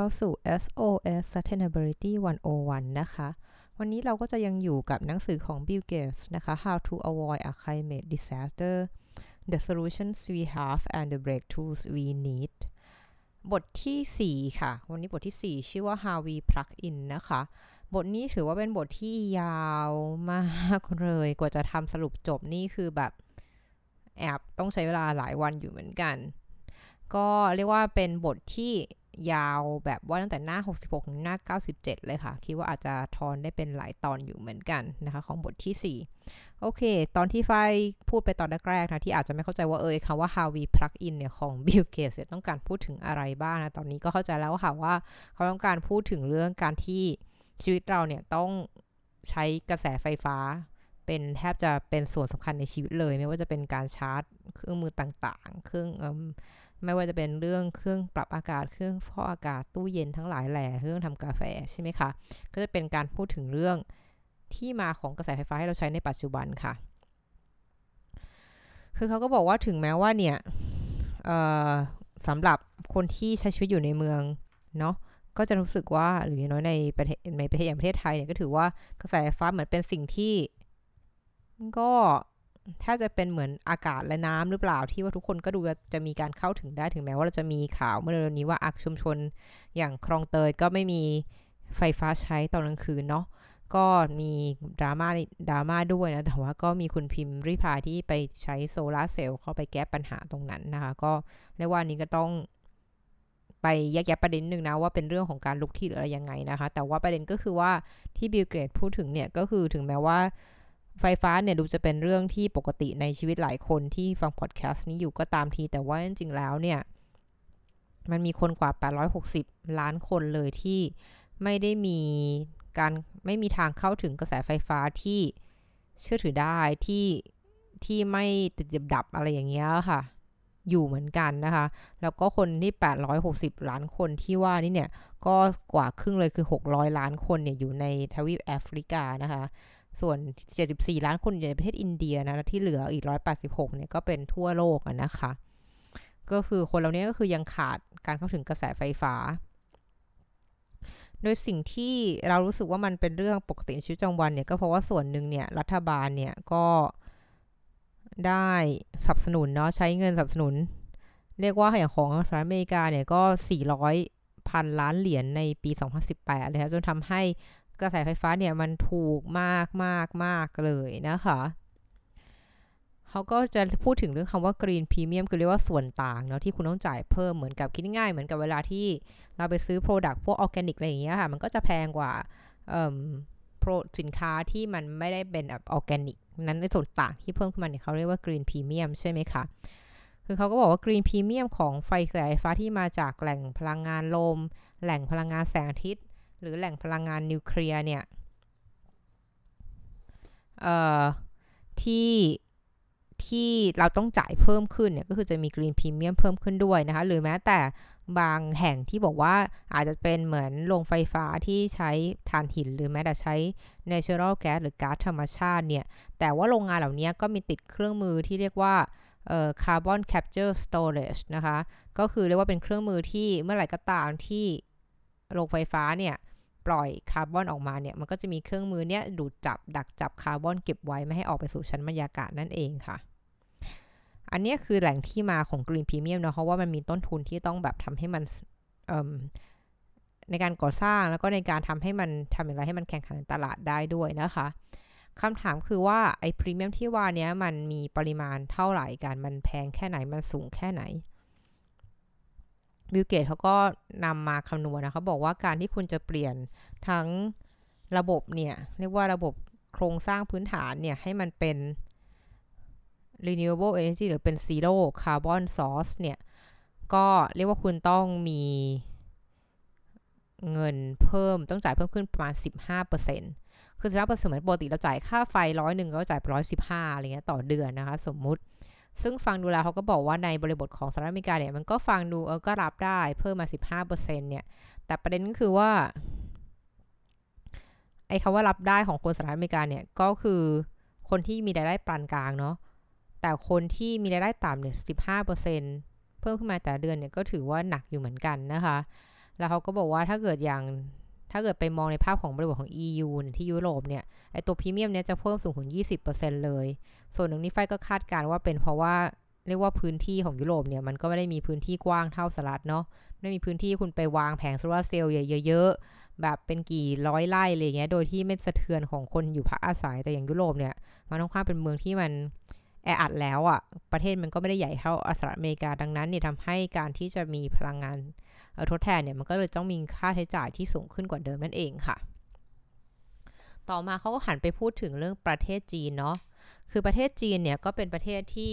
เข้าสู่ SOS Sustainability 101 นะคะ วันนี้เราก็จะยังอยู่กับหนังสือของ Bill Gates นะคะ How to Avoid a Climate Disaster The Solutions We Have and the Breakthroughs We Need บทที่ 4 ค่ะ วันนี้บทที่ 4 ชื่อว่า How We Plug In นะคะ บทนี้ถือว่าเป็นบทที่ยาวมากเลย กว่าจะทำสรุปจบนี่คือแบบแอบต้องใช้เวลาหลายวันอยู่เหมือนกัน ก็เรียกว่าเป็นบทที่ ยาวแบบว่าตั้งแต่หน้า 66 ถึงหน้า 97 เลยค่ะ คิดว่าอาจจะทอนได้เป็นหลายตอนอยู่เหมือนกันนะคะ ของบทที่ 4 โอเค ตอนที่ไฟพูดไปตอนแรกๆนะ ที่อาจจะไม่เข้าใจว่าเออคำว่า how we plug in เนี่ย ของ Bill Gates ต้องการพูดถึงอะไรบ้างนะ ตอนนี้ก็เข้าใจแล้วค่ะว่า เขาต้องการพูดถึงเรื่องการที่ชีวิตเราเนี่ยต้องใช้กระแสไฟฟ้า เป็นแทบจะเป็นส่วนสำคัญในชีวิตเลย ไม่ว่าจะเป็นการชาร์จเครื่องมือต่างๆ เครื่องอ ไม่ว่าจะเป็นเรื่องเครื่องปรับอากาศ เครื่องฟอกอากาศ ตู้เย็นทั้งหลายแหล่เครื่องทำกาแฟใช่ไหมคะ ก็จะเป็นการพูดถึงเรื่องที่มาของกระแสไฟฟ้าให้เราใช้ในปัจจุบันค่ะ คือเขาก็บอกว่าถึงแม้ว่าเนี่ยสำหรับคนที่ใช้ชีวิตอยู่ในเมืองเนาะก็จะรู้สึกว่าหรือน้อยในประเทศในประเทศอย่างประเทศไทยเนี่ยก็ถือว่ากระแสไฟฟ้าเหมือนเป็นสิ่งที่ ก็ ถ้าจะเป็นเหมือนอากาศและน้ำหรือเปล่าที่ว่าทุกคนก็ดูจะมีการเข้าถึงได้ถึงแม้ว่าเราจะมีข่าวเมื่อเร็วนี้ว่าอักชุมชนอย่างคลองเตยก็ไม่มีไฟฟ้าใช้ตอนกลางคืนเนาะก็มีดราม่าดราม่าด้วยนะ แต่ว่าก็มีคุณพิมพ์ริพาที่ไปใช้โซลาเซลล์เข้าไปแก้ปัญหาตรงนั้นนะคะ ก็เรียกว่านี้ก็ต้องไปแยกแยะประเด็นหนึ่งนะว่าเป็นเรื่องของการลุกที่หรืออะไรยังไงนะคะ แต่ว่าประเด็นก็คือว่าที่บิลเกรดพูดถึงเนี่ยก็คือถึงแม้ว่า ไฟฟ้าเนี่ยดูจะเป็นเรื่องที่ปกติในชีวิตหลายคนที่ฟังพอดแคสต์นี้อยู่ก็ตามที แต่ว่าจริงๆแล้วเนี่ยมันมีคนกว่า 860 ล้านคนเลยที่ไม่ได้มีการไม่มีทางเข้าถึงกระแสไฟฟ้าที่เชื่อถือได้ที่ที่ไม่ติดดับอะไรอย่างเงี้ยค่ะ อยู่เหมือนกันนะคะ แล้วก็คนที่ 860 ล้านคนที่ว่านี่เนี่ย ก็กว่าครึ่งเลยคือ 600 ล้านคนเนี่ยอยู่ในทวีปแอฟริกานะคะ ส่วน 74 ล้านคนอยู่ในประเทศอินเดียนะที่เหลืออีก 186 เนี่ยก็เป็นทั่วโลกนะคะ ก็คือคนเหล่านี้ก็คือยังขาดการเข้าถึงกระแสไฟฟ้า โดยสิ่งที่เรารู้สึกว่ามันเป็นเรื่องปกติในชีวิตประจำวันเนี่ยก็เพราะว่าส่วนหนึ่งเนี่ยรัฐบาลเนี่ยก็ได้สนับสนุนเนาะใช้เงินสนับสนุน เรียกว่าอย่างของสหรัฐอเมริกาเนี่ยก็ 400พันล้านเหรียญในปี 2018 เลยค่ะจนทำให้ กระแสไฟฟ้าเนี่ยมันถูกมากมากมากเลยนะคะเขาก็จะพูดถึงเรื่องคำว่า green premium คือเรียกว่าส่วนต่างเนาะที่คุณต้องจ่ายเพิ่มเหมือนกับคิดง่าย เหมือนกับเวลาที่เราไปซื้อ product พวกออร์แกนิกอะไรอย่างเงี้ยค่ะมันก็จะแพงกว่าสินค้าที่มันไม่ได้เป็นแบบออร์แกนิกนั้นในส่วนต่างที่เพิ่มขึ้นมาเนี่ยเขาเรียกว่า green premium ใช่ไหมคะคือเขาก็บอกว่า green premium ของไฟแสายฟ้าที่มาจากแหล่งพลังงานลม แหล่งพลังงานแสงอาทิตย์ หรือแหล่งพลังงานนิวเคลียร์เนี่ยที่ที่เราต้องจ่ายเพิ่มขึ้นเนี่ยก็คือจะมี green premium เพิ่มขึ้นด้วยนะคะ หรือแม้แต่บางแห่งที่บอกว่าอาจจะเป็นเหมือนโรงไฟฟ้าที่ใช้ถ่านหิน หรือแม้แต่ใช้ natural gas หรือก๊าซธรรมชาติเนี่ย แต่ว่าโรงงานเหล่านี้ก็มีติดเครื่องมือที่เรียกว่า carbon capture storage นะคะ ก็คือเรียกว่าเป็นเครื่องมือที่เมื่อไหร่ก็ตามที่โรงไฟฟ้าเนี่ย ปล่อยคาร์บอนออกมาเนี่ยมันก็จะมีเครื่องมือเนี่ยดูดจับดักจับคาร์บอนเก็บไว้ไม่ให้ออกไปสู่ชั้นบรรยากาศนั่นเองค่ะ อันนี้คือแหล่งที่มาของกรีนพรีเมียมเนาะเพราะว่ามันมีต้นทุนที่ต้องแบบทำให้มันในการก่อสร้างแล้วก็ในการทำให้มันทำอย่างไรให้มันแข่งขันในตลาดได้ด้วยนะคะคำถามคือว่าไอ้พรีเมียมที่ว่านี้มันมีปริมาณเท่าไหร่กัน มันแพงแค่ไหน มันสูงแค่ไหน บิลเกตเขาก็นำมาคำนวณนะเขาบอกว่าการที่คุณจะเปลี่ยนทั้งระบบเนี่ย เรียกว่าระบบโครงสร้างพื้นฐานเนี่ย ให้มันเป็น renewable energy หรือเป็น zero carbon source เนี่ย ก็เรียกว่าคุณต้องมีเงินเพิ่มต้องจ่ายเพิ่มขึ้นประมาณ 15%คือ15%เหมือนปกติเราจ่ายค่าไฟร้อยหนึ่งเราจ่ายร้อยสิบห้าอะไรเงี้ยต่อเดือนนะคะ สมมุติ ซึ่งฟังดูแล้วเขาก็บอกว่าในบริบทของสหรัฐอเมริกาเนี่ยมันก็ฟังดูเออก็รับได้เพิ่มมา 15%เนี่ย แต่ประเด็นก็คือว่าไอ้คำว่ารับได้ของคนสหรัฐอเมริกาเนี่ยก็คือคนที่มีรายได้ปานกลางเนาะแต่คนที่มีรายได้ต่ำเนี่ย15%มเพิ่มขึ้นมาแต่เดือนเนี่ยก็ถือว่าหนักอยู่เหมือนกันนะคะ แล้วเขาก็บอกว่าถ้าเกิดอย่าง ถ้าเกิดไปมองในภาพของบริบทของ EU ที่ยุโรปเนี่ย ไอตัวพรีเมียมเนี่ยจะเพิ่มสูงถึง 20%เลย ส่วนหนึ่งนี่ไฟก็คาดการว่าเป็นเพราะว่าเรียกว่าพื้นที่ของยุโรปเนี่ยมันก็ไม่ได้มีพื้นที่กว้างเท่าสหรัฐเนาะไม่ได้มีพื้นที่คุณไปวางแผงโซลาเซลล์เยอะๆ แบบเป็นกี่ร้อยไร่อะไรเงี้ย โดยที่ไม่สะเทือนของคนอยู่พักอาศัย แต่อย่างยุโรปเนี่ย มันค่อนข้างเป็นเมืองที่มันแออัดแล้วอะ่ะ ประเทศมันก็ไม่ได้ใหญ่เท่าสหรัฐอเมริกา ดังนั้นเนี่ยทำให้การที่จะมีพลังงาน ทดแทนเนี่ยมันก็เลยต้องมีค่าใช้จ่ายที่สูงขึ้นกว่าเดิมนั่นเองค่ะ ต่อมาเขาก็หันไปพูดถึงเรื่องประเทศจีนเนาะคือประเทศจีนเนี่ยก็เป็นประเทศที่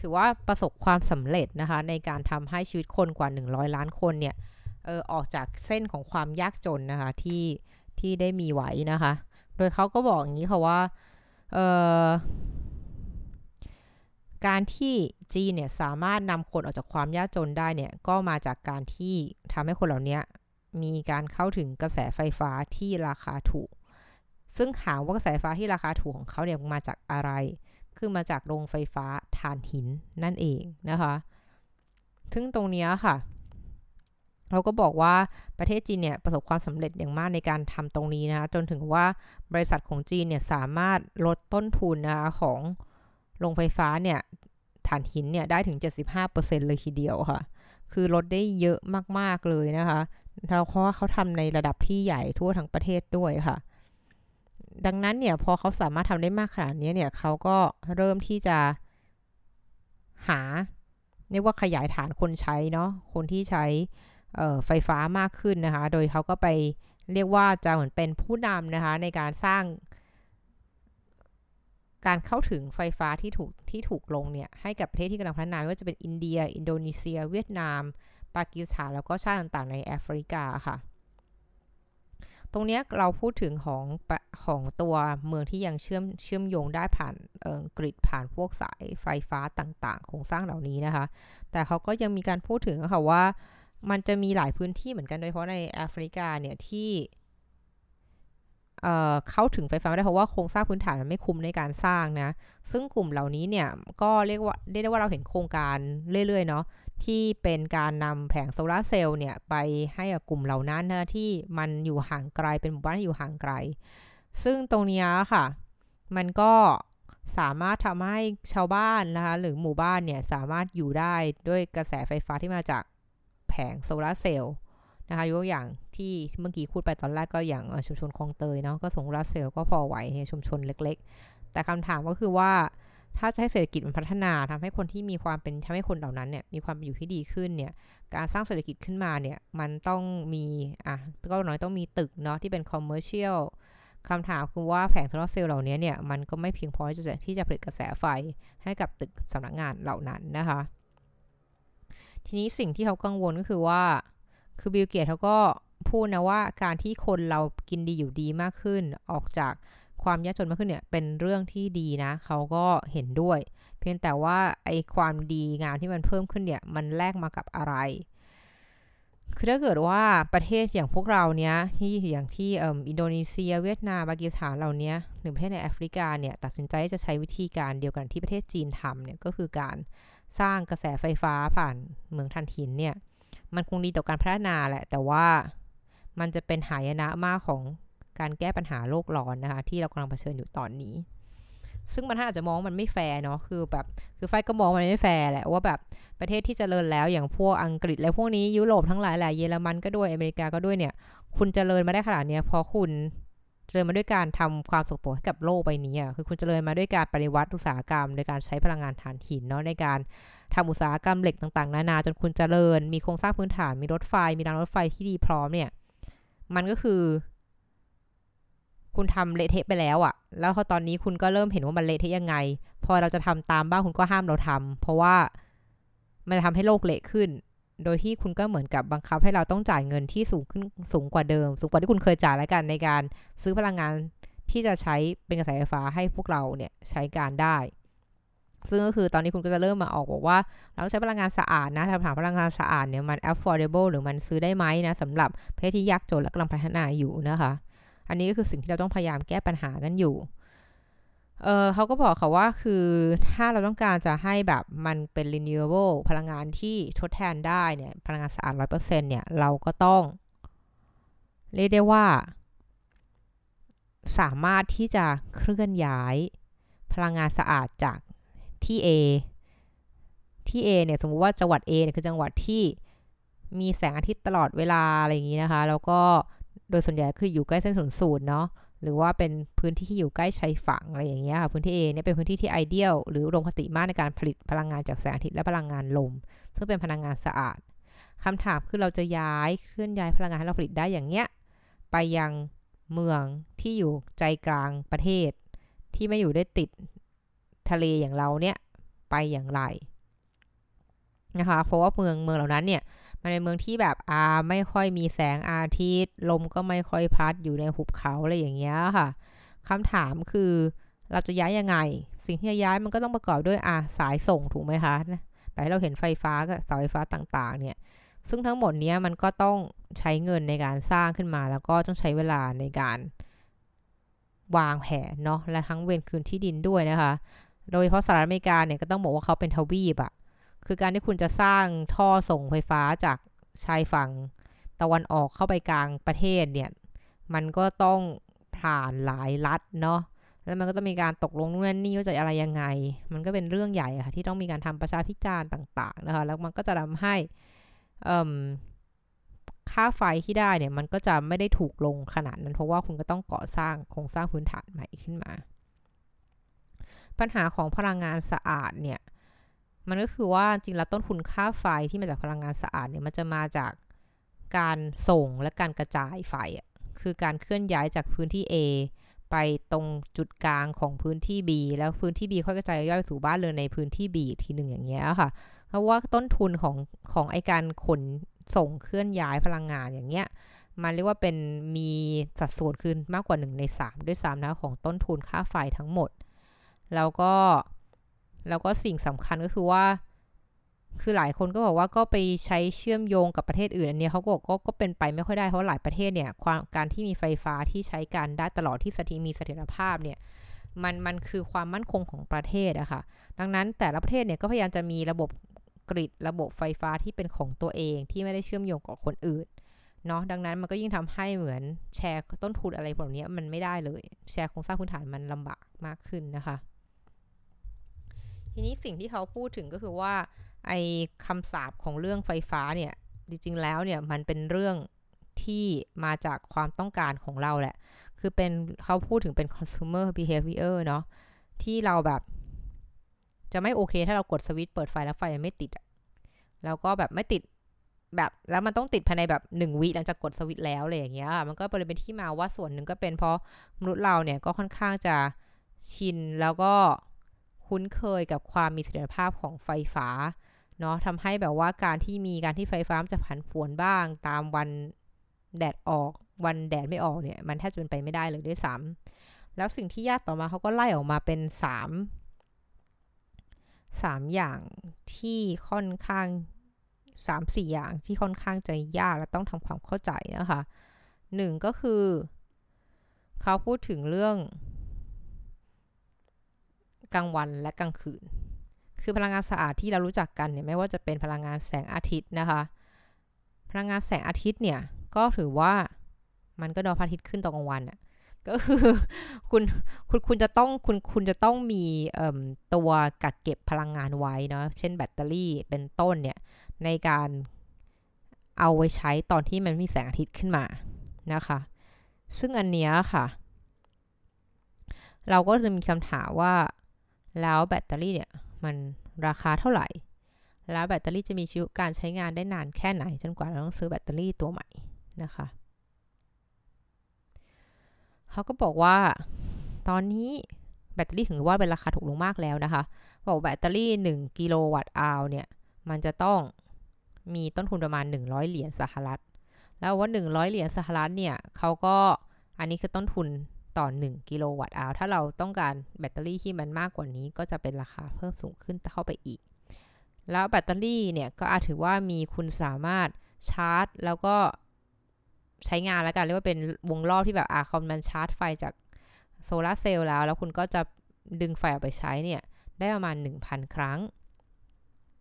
ถือว่าประสบความสำเร็จนะคะ ในการทำให้ชีวิตคนกว่า 100 ล้านคนเนี่ยเออออกจากเส้นของความยากจนนะคะที่ที่ได้มีไว้นะคะ โดยเขาก็บอกอย่างนี้ค่ะว่าเออ การที่จีนเนี่ยสามารถนำคนออกจากความยากจนได้เนี่ยก็มาจากการที่ทำให้คนเหล่านี้มีการเข้าถึงกระแสไฟฟ้าที่ราคาถูก ซึ่งถามว่ากระแสไฟฟ้าที่ราคาถูกของเขาเนี่ยมาจากอะไร คือมาจากโรงไฟฟ้าถ่านหินนั่นเองนะคะ ซึ่งตรงนี้ค่ะ เราก็บอกว่าประเทศจีนเนี่ยประสบความสำเร็จอย่างมากในการทำตรงนี้นะคะจนถึงว่าบริษัทของจีนเนี่ยสามารถลดต้นทุนนะคะของ โรงไฟฟ้าเนี่ยถ่านหินเนี่ยได้ถึง 75%เลยทีเดียวค่ะ คือลดได้เยอะมาก ๆ เลยนะคะเพราะว่าเขาทำในระดับที่ใหญ่ทั่วทั้งประเทศด้วยค่ะ ดังนั้นเนี่ยพอเขาสามารถทำได้มากขนาดนี้เนี่ยเขาก็เริ่มที่จะหาเรียกว่าขยายฐานคนใช้เนาะคนที่ใช้ไฟฟ้ามากขึ้นนะคะ โดยเขาก็ไปเรียกว่าจะเหมือนเป็นผู้นำนะคะในการสร้าง การเข้าถึงไฟฟ้าที่ถูกที่ถูกลงเนี่ยให้กับประเทศที่กำลังพัฒนาไม่ว่าจะเป็นอินเดีย อินโดนีเซีย เวียดนาม ปากีสถานแล้วก็ชาติต่างๆ ในแอฟริกาค่ะ ตรงนี้เราพูดถึงของของตัวเมืองที่ยังเชื่อมเชื่อมโยงได้ผ่านกริดผ่านพวกสายไฟฟ้าต่างๆโครงสร้างเหล่านี้นะคะ แต่เขาก็ยังมีการพูดถึงค่ะว่ามันจะมีหลายพื้นที่เหมือนกันโดยเฉพาะในแอฟริกาเนี่ยที่ เข้าถึงไฟฟ้าไม่ได้เพราะว่าโครงสร้างพื้นฐานมันไม่คุ้มในการสร้างนะ ซึ่งกลุ่มเหล่านี้เนี่ยก็เรียกว่าเรียกได้ว่าเราเห็นโครงการเรื่อยๆเนาะที่เป็นการนำแผงโซลาเซลล์เนี่ยไปให้กับกลุ่มเหล่านั้นนะที่มันอยู่ห่างไกลเป็นหมู่บ้านที่อยู่ห่างไกล ซึ่งตรงนี้ค่ะ มันก็สามารถทำให้ชาวบ้านนะคะหรือหมู่บ้านเนี่ยสามารถอยู่ได้ด้วยกระแสไฟฟ้าที่มาจากแผงโซลาเซลล์ นะคะยกอย่างที่เมื่อกี้พูดไปตอนแรกก็อย่างชุมชนคลองเตยเนาะก็ส่งโซลาเซลล์ก็พอไหวในชุมชนเล็ก ๆ แต่คำถามก็คือว่าถ้าจะให้เศรษฐกิจมันพัฒนาทำให้คนที่มีความเป็นทำให้คนเหล่านั้นเนี่ยมีความเป็นอยู่ที่ดีขึ้นเนี่ยการสร้างเศรษฐกิจขึ้นมาเนี่ยมันต้องมีอะก็น้อยต้องมีตึกเนาะที่เป็น commercial คำถามคือว่าแผงโซลาร์เซลล์เหล่านี้เนี่ยมันก็ไม่เพียงพอที่จะที่จะผลิตกระแสไฟให้กับตึกสำนักงานเหล่านั้นนะคะ ทีนี้สิ่งที่เขากังวลก็คือว่า คือบิลเกตส์เขาก็พูดนะว่าการที่คนเรากินดีอยู่ดีมากขึ้น ออกจากความยากจนมากขึ้นเนี่ยเป็นเรื่องที่ดีนะ เขาก็เห็นด้วย เพียงแต่ว่าไอ้ความดีงามที่มันเพิ่มขึ้นเนี่ยมันแลกมากับอะไร คือถ้าเกิดว่าประเทศอย่างพวกเราเนี้ยที่อย่างที่อินโดนีเซีย เวียดนามปากีสถานเรานี้หรือประเทศในแอฟริกาเนี่ยตัดสินใจจะใช้วิธีการเดียวกันที่ประเทศจีนทำเนี่ยก็คือการสร้างกระแสไฟฟ้าผ่านเหมืองถ่านหินเนี่ย มันคงดีต่อการพัฒนาแหละ แต่ว่ามันจะเป็นหายนะมากของการแก้ปัญหาโลกร้อนนะคะ ที่เรากำลังเผชิญอยู่ตอนนี้ ซึ่งมันอาจจะมองมันไม่แฟร์เนาะคือแบบคือใครก็มองมันไม่แฟร์แหละว่าแบบประเทศที่จเจริญแล้วอย่างพวกอังกฤษและพวกนี้ยุโรปทั้งหลายแหละเยอรมันก็ด้วยอเมริกาก็ด้วยเนี่ย คุณจเจริญมาได้ขนาดนี้เพราะคุณเจริญมาด้วยการทำความสกปรกให้กับโลกใบนี้อะคือคุณเจริญมาด้วยการปฏิวัติอุตสาหกรรม โดยการใช้พลังงานถ่านหินเนาะในการ ทำอุตสาหกรรมเหล็กต่างๆ นานาจนคุณเจริญ มีโครงสร้างพื้นฐาน มีรถไฟ มีรางรถไฟที่ดีพร้อมเนี่ย มันก็คือ คุณทำเละเทะไปแล้วอะ่ะ แล้วพอตอนนี้คุณก็เริ่มเห็นว่ามันเละเทะยังไง พอเราจะทำตามบ้างคุณก็ห้ามเราทำเพราะว่ามันจะทำให้โลกเละขึ้น โดยที่คุณก็เหมือนกับบังคับให้เราต้องจ่ายเงินที่สูงขึ้นสูงกว่าเดิม สูงกว่าที่คุณเคยจ่ายแล้วกันในการซื้อพลังงานที่จะใช้เป็นกระแสไฟฟ้าให้พวกเราเนี่ยใช้การได้ ซึ่งก็คือตอนนี้คุณก็จะเริ่มมาออกบอกว่า เราใช้พลังงานสะอาดนะถ้าถามพลังงานสะอาดเนี่ยมัน affordable หรือมันซื้อได้ไหมนะสำหรับประเทศที่ยากจนและกำลังพัฒนาอยู่นะคะ อันนี้ก็คือสิ่งที่เราต้องพยายามแก้ปัญหากันอยู่เออเขาก็บอกค่ะว่าคือถ้าเราต้องการจะให้แบบมันเป็น renewable พลังงานที่ทดแทนได้เนี่ยพลังงานสะอาดร้อยเปอร์เซ็นเนี่ยเราก็ต้องเรียกได้ว่า สามารถที่จะเคลื่อนย้าย พลังงานสะอาดจาก ที่ A ที่ A เนี่ยสมมุติว่าจังหวัด A เนี่ยคือจังหวัดที่มีแสงอาทิตย์ตลอดเวลาอะไรอย่างนี้นะคะ แล้วก็โดยส่วนใหญ่คืออยู่ใกล้เส้นศูนย์สูตรเนาะหรือว่าเป็นพื้นที่ที่อยู่ใกล้ชายฝั่งอะไรอย่างเงี้ยค่ะพื้นที่ A เนี่ยเป็นพื้นที่ที่ไอเดียลหรืออุดมคติมากในการผลิตพลังงานจากแสงอาทิตย์และพลังงานลม ซึ่งเป็นพลังงานสะอาดคำถามคือเราจะย้ายเคลื่อนย้ายพลังงานให้เราผลิตได้อย่างเงี้ยไปยังเมืองที่อยู่ใจกลางประเทศ ที่ไม่อยู่ได้ติด ทะเลอย่างเราเนี่ยไปอย่างไรนะคะ เพราะว่าเมืองเมืองเหล่านั้นเนี่ยมันเป็นเมืองที่แบบอาไม่ค่อยมีแสงอาทิตย์ ลมก็ไม่ค่อยพัดอยู่ในหุบเขาอะไรอย่างเงี้ยค่ะคำถามคือเราจะย้ายยังไง สิ่งที่จะย้ายมันก็ต้องประกอบด้วยอาสายส่งถูกไหมคะแต่เราเห็นไฟฟ้ากับเสาไฟฟ้าต่างๆ เนี่ย ซึ่งทั้งหมดนี้มันก็ต้องใช้เงินในการสร้างขึ้นมา แล้วก็ต้องใช้เวลาในการวางแผนเนาะและทั้งเวรคืนที่ดินด้วยนะคะ โดยเฉพาะสหรัฐอเมริกาเนี่ยก็ต้องบอกว่าเขาเป็นทวีปอะคือการที่คุณจะสร้างท่อส่งไฟฟ้าจากชายฝั่งตะวันออกเข้าไปกลางประเทศเนี่ย มันก็ต้องผ่านหลายรัฐเนาะ แล้วมันก็ต้องมีการตกลงนู่นนี่ว่าจะอะไรยังไง มันก็เป็นเรื่องใหญ่ค่ะที่ต้องมีการทำประชาพิจารณ์ต่าง ๆ นะคะ แล้วมันก็จะทำให้ค่าไฟที่ได้เนี่ย มันก็จะไม่ได้ถูกลงขนาดนั้น เพราะว่าคุณก็ต้องก่อสร้างโครงสร้างพื้นฐานใหม่ขึ้นมา ปัญหาของพลังงานสะอาดเนี่ย มันก็คือว่าจริงแล้วต้นทุนค่าไฟที่มาจากพลังงานสะอาดเนี่ยมันจะมาจากการส่งและการกระจายไฟอะคือการเคลื่อนย้ายจากพื้นที่ A ไปตรงจุดกลางของพื้นที่ B แล้วพื้นที่ B ค่อยกระจายย่อยไปสู่บ้านเรือนในพื้นที่ B ทีหนึ่งอย่างเงี้ยค่ะ เพราะว่าต้นทุนของของไอการขนส่งเคลื่อนย้ายพลังงานอย่างเงี้ย มันเรียกว่าเป็นมีสัดส่วนขึ้นมากกว่า1ใน3 ด้วยซ้ำนะของต้นทุนค่าไฟทั้งหมด แล้วก็แล้วก็สิ่งสำคัญก็คือว่า คือหลายคนก็บอกว่าก็ไปใช้เชื่อมโยงกับประเทศอื่นอันนี้เขาก็บอกก็ก็เป็นไปไม่ค่อยได้เพราะหลายประเทศเนี่ยความการที่มีไฟฟ้าที่ใช้การได้ตลอดที่สถิมีเสถียรภาพเนี่ยมันมันคือความมั่นคงของประเทศอะคะ่ะ ดังนั้นแต่ละประเทศเนี่ยก็พยายามจะมีระบบกริดระบบไฟฟ้าที่เป็นของตัวเองที่ไม่ได้เชื่อมโยงกับคนอื่นเนาะดังนั้นมันก็ยิ่งทำให้เหมือนแชร์ต้นทุนอะไรพวกนี้มันไม่ได้เลย แชร์โครงสร้างพื้นฐานมันลำบากมากขึ้นนะคะ ทีนี้สิ่งที่เขาพูดถึงก็คือว่าไอคำสาปของเรื่องไฟฟ้าเนี่ยจริงๆแล้วเนี่ยมันเป็นเรื่องที่มาจากความต้องการของเราแหละ คือเป็นเขาพูดถึงเป็น consumer behavior เนาะที่เราแบบจะไม่โอเคถ้าเรากดสวิตช์เปิดไฟแล้วไฟไม่ติดแล้วก็แบบไม่ติดแบบแล้วมันต้องติดภายในแบบหนึ่งวิหลังจากกดสวิตช์แล้วอะไรอย่างเงี้ย มันก็เลยเป็นที่มาว่าส่วนหนึ่งก็เป็นเพราะมนุษย์เราเนี่ยก็ค่อนข้างจะชินแล้วก็ คุ้นเคยกับความมีเสถียรภาพของไฟฟ้าเนาะทำให้แบบว่าการที่มีการที่ไฟฟ้าจะผันผวนบ้าง ตามวันแดดออกวันแดดไม่ออกเนี่ยมันแทบจะเป็นไปไม่ได้เลยด้วยซ้ำแล้วสิ่งที่ยากต่อมาเขาก็ไล่ออกมาเป็นสามสามอย่างที่ค่อนข้างสามสี่อย่างที่ค่อนข้างจะยากและต้องทำความเข้าใจนะคะหนึ่งก็คือ เขาพูดถึงเรื่อง กลางวันและกลางคืน คือพลังงานสะอาดที่เรารู้จักกันเนี่ยไม่ว่าจะเป็นพลังงานแสงอาทิตย์นะคะ พลังงานแสงอาทิตย์เนี่ยก็ถือว่ามันก็ดอพระอาทิตย์ขึ้นตอนกลางวันอะก็คือคุณคุณคุณจะต้องคุณคุณจะต้องมีตัวกักเก็บพลังงานไว้เนาะเช่นแบตเตอรี่เป็นต้นเนี่ยในการเอาไว้ใช้ตอนที่มันมีแสงอาทิตย์ขึ้นมานะคะ ซึ่งอันเนี้ยค่ะ เราก็จะมีคำถามว่า แล้วแบตเตอรี่เนี่ยมันราคาเท่าไหร่ แล้วแบตเตอรี่จะมีชีวิตการใช้งานได้นานแค่ไหน จนกว่าเราต้องซื้อแบตเตอรี่ตัวใหม่นะคะเขาก็บอกว่าตอนนี้แบตเตอรี่ถือว่าเป็นราคาถูกลงมากแล้วนะคะบอกแบตเตอรี่ 1 กิโลวัตต์อาวเนี่ย มันจะต้องมีต้นทุนประมาณ 100 เหรียญสหรัฐ แล้วว่า 100 เหรียญสหรัฐเนี่ยเขาก็อันนี้คือต้นทุน ต่อ 1 กิโลวัตต์อาวถ้าเราต้องการแบตเตอรี่ที่มันมากกว่านี้ก็จะเป็นราคาเพิ่มสูงขึ้นเข้าไปอีก แล้วแบตเตอรี่เนี่ยก็อาจถือว่ามีคุณสามารถชาร์จ แล้วก็ใช้งานแล้วกันเรียกว่าเป็นวงรอบที่แบบอาคอมมันชาร์จไฟจากโซลาร์เซลล์แล้ว แล้วคุณก็จะดึงไฟออกไปใช้เนี่ยได้ประมาณ 1,000 ครั้ง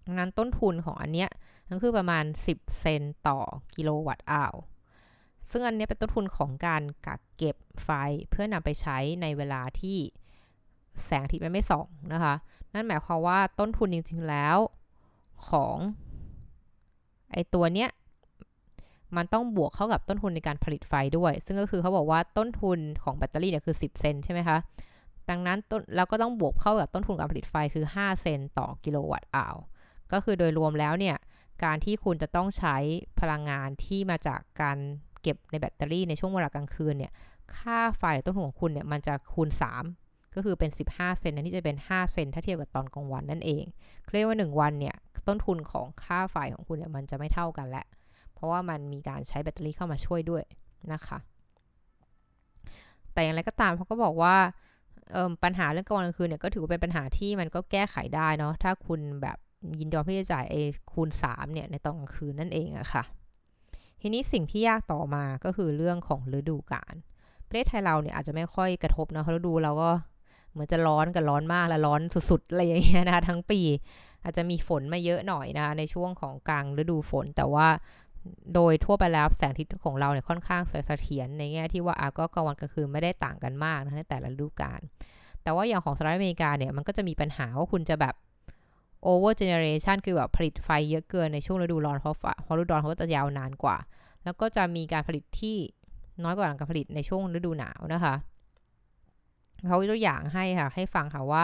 ดังนั้นต้นทุนของอันเนี้ยก็คือประมาณ 10 เซนต์ต่อ kilowatt hour ซึ่งอันนี้เป็นต้นทุนของการกักเก็บไฟเพื่อนำไปใช้ในเวลาที่แสงอาทิตย์มันไม่ส่องนะคะ นั่นหมายความว่าต้นทุนจริง ๆแล้วของไอตัวเนี้ยมันต้องบวกเข้ากับต้นทุนในการผลิตไฟด้วย ซึ่งก็คือเขาบอกว่าต้นทุนของแบตเตอรี่เนี่ยคือ 10 เซนใช่ไหมคะ ดังนั้นต้นเราก็ต้องบวกเข้ากับต้นทุนการผลิตไฟคือ 5 เซนต่อกิโลวัตต์อาวก็คือโดยรวมแล้วเนี่ย การที่คุณจะต้องใช้พลังงานที่มาจากการ เก็บในแบตเตอรี่ในช่วงเวลากลางคืนเนี่ยค่าไฟต้นทุนของคุณเนี่ยมันจะคูณ 3 ก็คือเป็น 15 เซนนั่นที่จะเป็น 5 เซนถ้าเทียบกับตอนกลางวันนั่นเองเรียกว่า 1 วันเนี่ยต้นทุนของค่าไฟของคุณเนี่ยมันจะไม่เท่ากันแหละ เพราะว่ามันมีการใช้แบตเตอรี่เข้ามาช่วยด้วยนะคะ แต่อย่างไรก็ตามเขาก็บอกว่าปัญหาเรื่องกลางวันกลางคืนเนี่ยก็ถือว่าเป็นปัญหาที่มันก็แก้ไขได้เนาะถ้าคุณแบบยินยอมที่จะจ่ายไอ้คูณ3เนี่ยในตอนกลางคืนนั่นเองอะค่ะ ทีนี้สิ่งที่ยากต่อมาก็คือเรื่องของฤดูกาลประเทศไทยเราเนี่ยอาจจะไม่ค่อยกระทบนะเพราะฤดูเราก็เหมือนจะร้อนกับร้อนมากและร้อนสุดๆอะไรอย่างเงี้ยนะคะทั้งปี อาจจะมีฝนมาเยอะหน่อยนะคะในช่วงของกลางฤดูฝน แต่ว่าโดยทั่วไปแล้วแสงอาทิตย์ของเราเนี่ยค่อนข้างเสถียรในแง่ที่ว่าอาก็กลางวันกลางคืนไม่ได้ต่างกันมากนะในแต่ละฤดูกาลแต่ว่าอย่างของสหรัฐอเมริกาเนี่ยมันก็จะมีปัญหาว่าคุณจะแบบ over generation คือแบบผลิตไฟเยอะเกินในช่วงฤดูร้อนเพราะเพราะฤดูร้อนเขาจะยาวนานกว่า แล้วก็จะมีการผลิตที่น้อยกว่าการผลิตในช่วงฤดูหนาวนะคะเขาตัวอย่างให้ค่ะ ให้ฟังค่ะว่า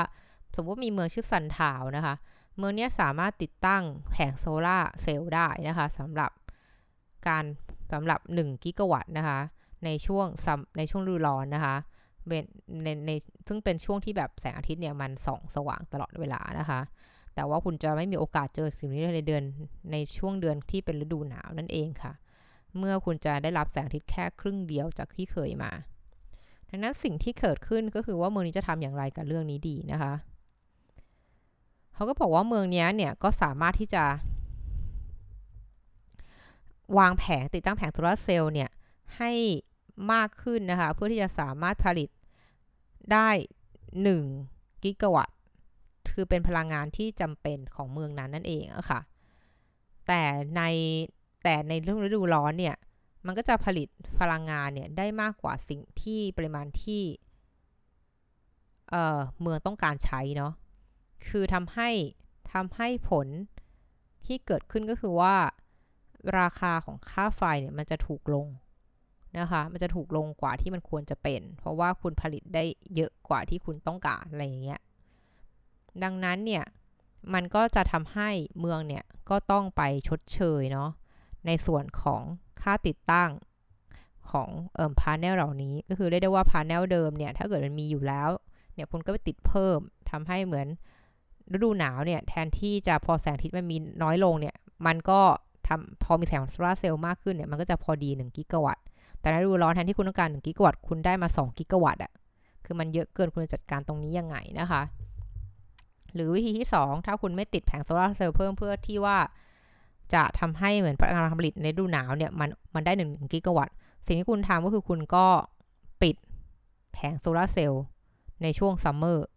สมมติมีเมืองชื่อซันทาวนะคะ เมืองนี้สามารถติดตั้งแผงโซลาเซลล์ได้นะคะสำหรับการสำหรับ 1 กิกะวัตต์นะคะ ในช่วงในช่วงฤดูร้อนนะคะในในซึ่งเป็นช่วงที่แบบแสงอาทิตย์เนี่ยมันส่องสว่างตลอดเวลานะคะ แต่ว่าคุณจะไม่มีโอกาสเจอสิ่งนี้ในเดือนในช่วงเดือนที่เป็นฤดูหนาวนั่นเองค่ะ เมื่อคุณจะได้รับแสงอาทิตย์แค่ครึ่งเดียวจากที่เคยมา ดังนั้นสิ่งที่เกิดขึ้นก็คือว่าเมืองนี้จะทำอย่างไรกับเรื่องนี้ดีนะคะ เขาก็บอกว่าเมืองนี้เนี่ยก็สามารถที่จะ วางแผงติดตั้งแผงโซลาร์เซลล์เนี่ยให้มากขึ้นนะคะ เพื่อที่จะสามารถผลิตได้ 1 กิกะวัตต์ คือเป็นพลังงานที่จำเป็นของเมืองนั้นนั่นเองอะค่ะ แต่ใน แต่ในเรื่องฤดูร้อนเนี่ย มันก็จะผลิตพลังงานเนี่ยได้มากกว่าสิ่งที่ปริมาณที่เเมืองต้องการใช้เนาะ คือทำให้ทำให้ผลที่เกิดขึ้นก็คือว่า ราคาของค่าไฟเนี่ยมันจะถูกลงนะคะ มันจะถูกลงกว่าที่มันควรจะเป็น เพราะว่าคุณผลิตได้เยอะกว่าที่คุณต้องการอะไรอย่างเงี้ย ดังนั้นเนี่ย มันก็จะทำให้เมืองเนี่ยก็ต้องไปชดเชยเนาะ ในส่วนของค่าติดตั้งของเอ่อ panel เหล่านี้ ก็คือเรียกได้ว่า panel เดิมเนี่ย ถ้าเกิดมันมีอยู่แล้ว เนี่ยคุณก็ไปติดเพิ่มทำให้เหมือนฤดูหนาวเนี่ย แทนที่จะพอแสงอาทิตย์มันมีน้อยลงเนี่ย มันก็ทำพอมีแสงโซลาร์เซลล์มากขึ้นเนี่ย มันก็จะพอดี 1 กิกะวัตต์ แต่ในฤดูร้อนแทนที่คุณต้องการ 1 กิกะวัตต์ คุณได้มา 2 กิกะวัตต์อะคือมันเยอะเกินคุณจะจัดการตรงนี้ยังไงนะคะ หรือวิธีที่ 2 ถ้าคุณไม่ติดแผงโซลาร์เซลล์เพิ่มเพื่อที่ว่า จะทำให้เหมือนพลังงานผลิตในฤดูหนาวเนี่ยมันมันได้1กิกะวัตต์ สิ่งที่คุณทำก็คือคุณก็ปิดแผงโซลาร์เซลล์ในช่วง summer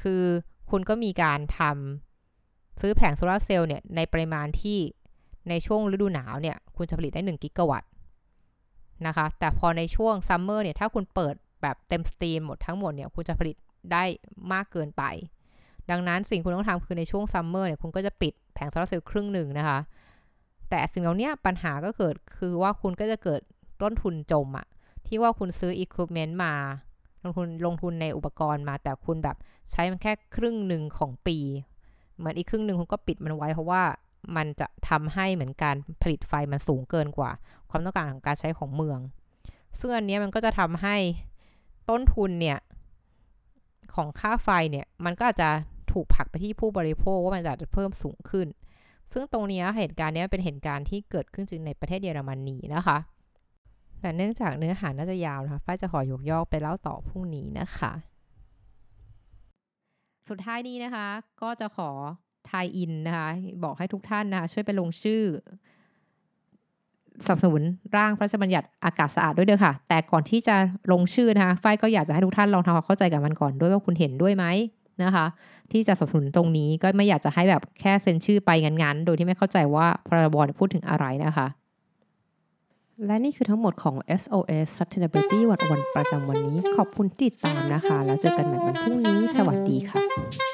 คือคุณก็มีการทำซื้อแผงโซลาร์เซลล์เนี่ยในปริมาณที่ในช่วงฤดูหนาวเนี่ยคุณจะผลิตได้1กิกะวัตต์นะคะ แต่พอในช่วง summer เนี่ยถ้าคุณเปิดแบบเต็ม steam หมดทั้งหมดเนี่ยคุณจะผลิตได้มากเกินไป ดังนั้นสิ่งคุณต้องทำคือในช่วง summer เนี่ยคุณก็จะปิดแผงโซลาร์เซลล์ครึ่งหนึ่งนะคะ แต่สิ่งเหล่านี้ปัญหาก็เกิดคือว่าคุณก็จะเกิดต้นทุนจมอะที่ว่าคุณซื้ออุปกรณ์มาลงทุนลงทุนในอุปกรณ์มา แต่คุณแบบใช้มันแค่ครึ่งหนึ่งของปี เหมือนอีกครึ่งหนึ่งคุณก็ปิดมันไว้เพราะว่ามันจะทำให้เหมือนการผลิตไฟมันสูงเกินกว่า ความต้องการของการใช้ของเมือง ซึ่งอันนี้มันก็จะทำให้ต้นทุนเนี่ย ของค่าไฟเนี่ย มันก็อาจจะ ถูกผลักไปที่ผู้บริโภคว่ามันอาจะเพิ่มสูงขึ้น ซึ่งตรงนี้เหตุการณ์นี้เป็นเหตุการณ์ที่เกิดขึ้นจริงในประเทศเยอรมนีนะคะ แต่เนื่องจากเนื้อหาน่าจะยาวนะคะฝ้ายจะขอยกยอกไปเล่าต่อพรุ่งนี้นะคะ สุดท้ายนี้นะคะ ก็จะขอทายอินนะคะ บอกให้ทุกท่านนะคะช่วยไปลงชื่อสนับสนุนร่างพระราชบัญญัติอากาศสะอาดด้วยเด้อค่ะ แต่ก่อนที่จะลงชื่อนะคะ ฝ้ายก็อยากจะให้ทุกท่านลองทำความเข้าใจกับมันก่อนด้วยว่าคุณเห็นด้วยไหม นะคะ ที่จะสนับสนุนตรงนี้ก็ไม่อยากจะให้แบบแค่เซ็นชื่อไปงั้นๆ โดยที่ไม่เข้าใจว่าพรบพูดถึงอะไรนะคะ และนี่คือทั้งหมดของ SOS Sustainability วันวันประจำวันนี้ ขอบคุณติดตามนะคะ แล้วเจอกันใหม่วันพรุ่งนี้ สวัสดีค่ะ